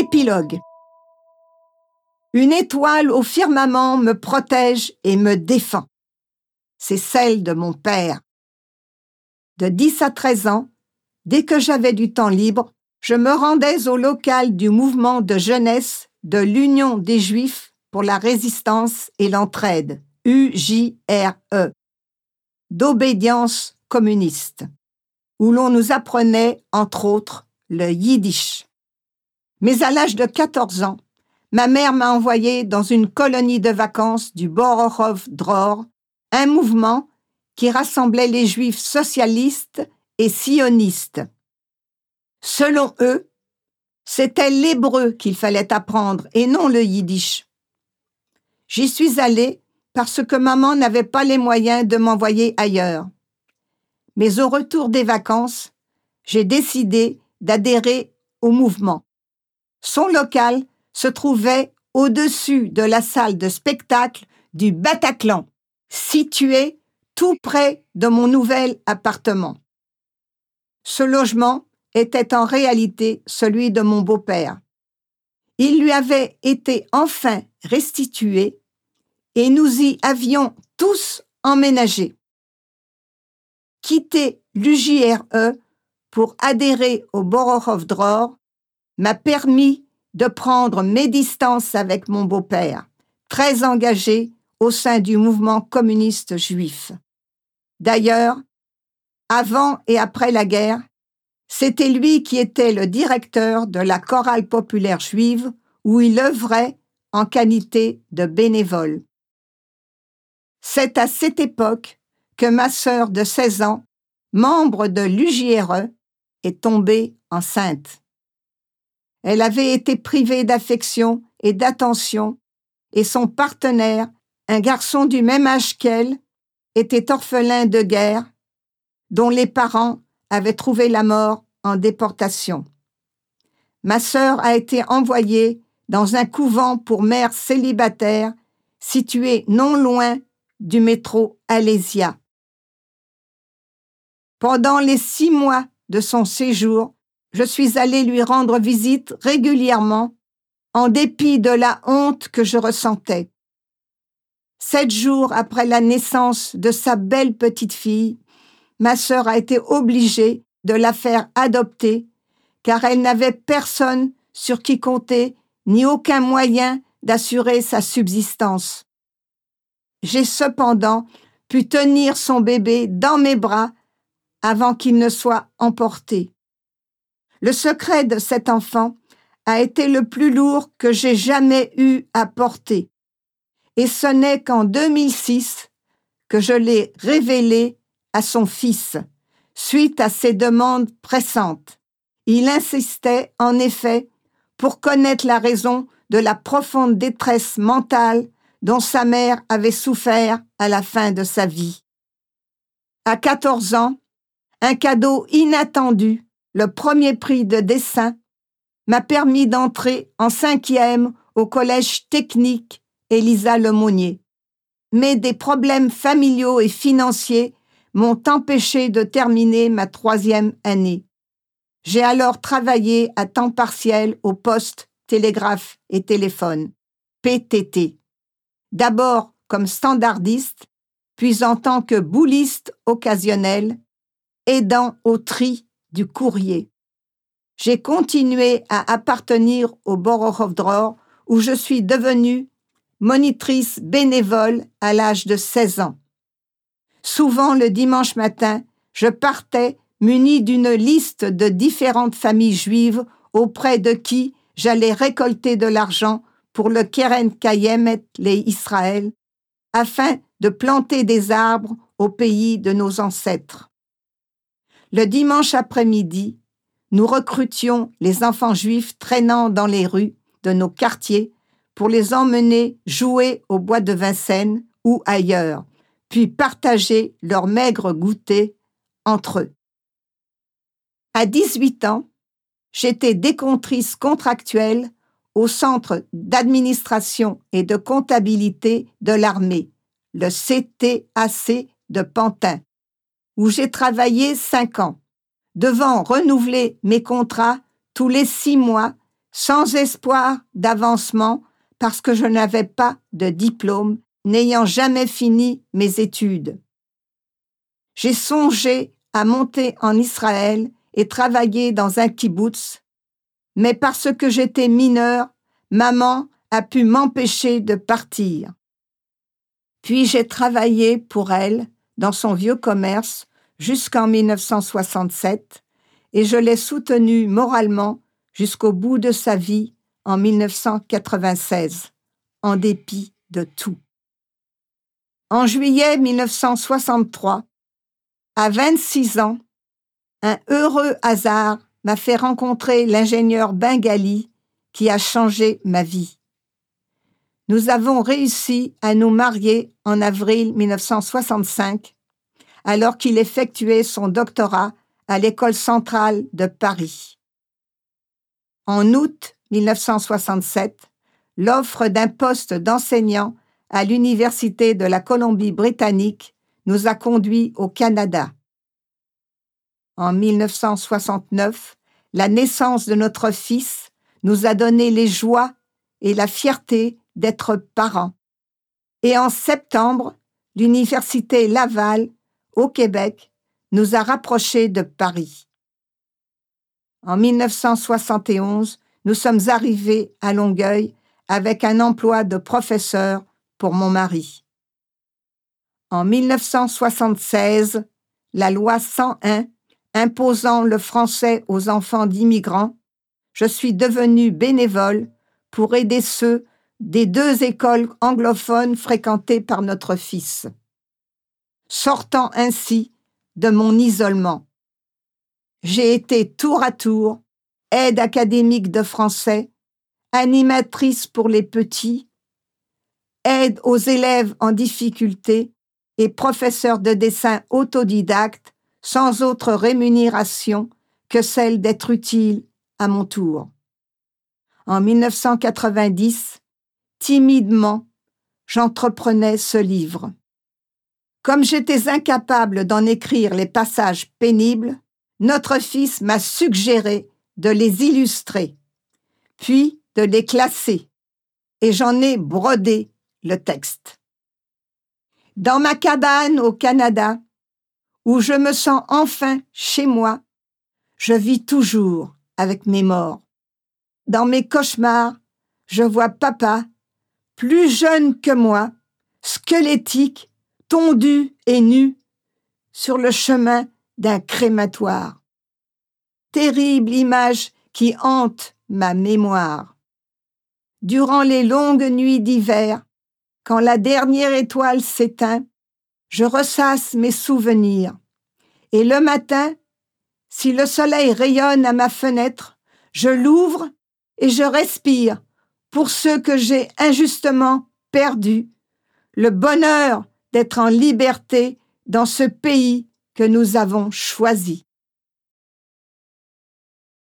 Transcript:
Épilogue. Une étoile au firmament me protège et me défend. C'est celle de mon père. De 10 à 13 ans, dès que j'avais du temps libre, je me rendais au local du mouvement de jeunesse de l'Union des Juifs pour la résistance et l'entraide, UJRE, d'obédience communiste, où l'on nous apprenait, entre autres, le yiddish. Mais à l'âge de 14 ans, ma mère m'a envoyé dans une colonie de vacances du Bororov Dror, un mouvement qui rassemblait les juifs socialistes et sionistes. Selon eux, c'était l'hébreu qu'il fallait apprendre et non le yiddish. J'y suis allée parce que maman n'avait pas les moyens de m'envoyer ailleurs. Mais au retour des vacances, j'ai décidé d'adhérer au mouvement. Son local se trouvait au-dessus de la salle de spectacle du Bataclan, situé tout près de mon nouvel appartement. Ce logement était en réalité celui de mon beau-père. Il lui avait été enfin restitué et nous y avions tous emménagé. Quitter l'UJRE pour adhérer au Bororov Dror m'a permis de prendre mes distances avec mon beau-père, très engagé au sein du mouvement communiste juif. D'ailleurs, avant et après la guerre, c'était lui qui était le directeur de la chorale populaire juive où il œuvrait en qualité de bénévole. C'est à cette époque que ma sœur de 16 ans, membre de l'UJRE, est tombée enceinte. Elle avait été privée d'affection et d'attention, et son partenaire, un garçon du même âge qu'elle, était orphelin de guerre, dont les parents avaient trouvé la mort en déportation. Ma sœur a été envoyée dans un couvent pour mères célibataires situé non loin du métro Alésia. Pendant les six mois de son séjour, je suis allée lui rendre visite régulièrement, en dépit de la honte que je ressentais. Sept jours après la naissance de sa belle petite fille, ma sœur a été obligée de la faire adopter, car elle n'avait personne sur qui compter, ni aucun moyen d'assurer sa subsistance. J'ai cependant pu tenir son bébé dans mes bras avant qu'il ne soit emporté. Le secret de cet enfant a été le plus lourd que j'ai jamais eu à porter. Et ce n'est qu'en 2006 que je l'ai révélé à son fils, suite à ses demandes pressantes. Il insistait, en effet, pour connaître la raison de la profonde détresse mentale dont sa mère avait souffert à la fin de sa vie. À 14 ans, un cadeau inattendu le premier prix de dessin, m'a permis d'entrer en cinquième au collège technique Elisa Lemonnier. Mais des problèmes familiaux et financiers m'ont empêché de terminer ma troisième année. J'ai alors travaillé à temps partiel au poste, télégraphe et téléphone, PTT. D'abord comme standardiste, puis en tant que bouliste occasionnel, aidant au tri du courrier. J'ai continué à appartenir au Dror où je suis devenue monitrice bénévole à l'âge de 16 ans. Souvent le dimanche matin, je partais muni d'une liste de différentes familles juives auprès de qui j'allais récolter de l'argent pour le Keren Kayemet les Israël, afin de planter des arbres au pays de nos ancêtres. Le dimanche après-midi, nous recrutions les enfants juifs traînant dans les rues de nos quartiers pour les emmener jouer au bois de Vincennes ou ailleurs, puis partager leur maigre goûter entre eux. À 18 ans, j'étais décontrice contractuelle au Centre d'administration et de comptabilité de l'armée, le CTAC de Pantin, où j'ai travaillé cinq ans, devant renouveler mes contrats tous les six mois sans espoir d'avancement parce que je n'avais pas de diplôme, n'ayant jamais fini mes études. J'ai songé à monter en Israël et travailler dans un kibbutz, mais parce que j'étais mineur, maman a pu m'empêcher de partir. Puis j'ai travaillé pour elle dans son vieux commerce jusqu'en 1967 et je l'ai soutenue moralement jusqu'au bout de sa vie en 1996, en dépit de tout. En juillet 1963, à 26 ans, un heureux hasard m'a fait rencontrer l'ingénieur bengali qui a changé ma vie. Nous avons réussi à nous marier en avril 1965, alors qu'il effectuait son doctorat à l'École centrale de Paris. En août 1967, l'offre d'un poste d'enseignant à l'Université de la Colombie-Britannique nous a conduits au Canada. En 1969, la naissance de notre fils nous a donné les joies et la fierté d'être parents. Et en septembre, l'Université Laval, au Québec, nous a rapprochés de Paris. En 1971, nous sommes arrivés à Longueuil avec un emploi de professeur pour mon mari. En 1976, la loi 101 imposant le français aux enfants d'immigrants, je suis devenue bénévole pour aider ceux des deux écoles anglophones fréquentées par notre fils, sortant ainsi de mon isolement. J'ai été tour à tour aide académique de français, animatrice pour les petits, aide aux élèves en difficulté et professeur de dessin autodidacte sans autre rémunération que celle d'être utile à mon tour. En 1990, timidement, j'entreprenais ce livre. Comme j'étais incapable d'en écrire les passages pénibles, notre fils m'a suggéré de les illustrer, puis de les classer, et j'en ai brodé le texte. Dans ma cabane au Canada, où je me sens enfin chez moi, je vis toujours avec mes morts. Dans mes cauchemars, je vois papa, plus jeune que moi, squelettique, tondu et nu, sur le chemin d'un crématoire. Terrible image qui hante ma mémoire. Durant les longues nuits d'hiver, quand la dernière étoile s'éteint, je ressasse mes souvenirs. Et le matin, si le soleil rayonne à ma fenêtre, je l'ouvre et je respire pour ceux que j'ai injustement perdus, le bonheur d'être en liberté dans ce pays que nous avons choisi.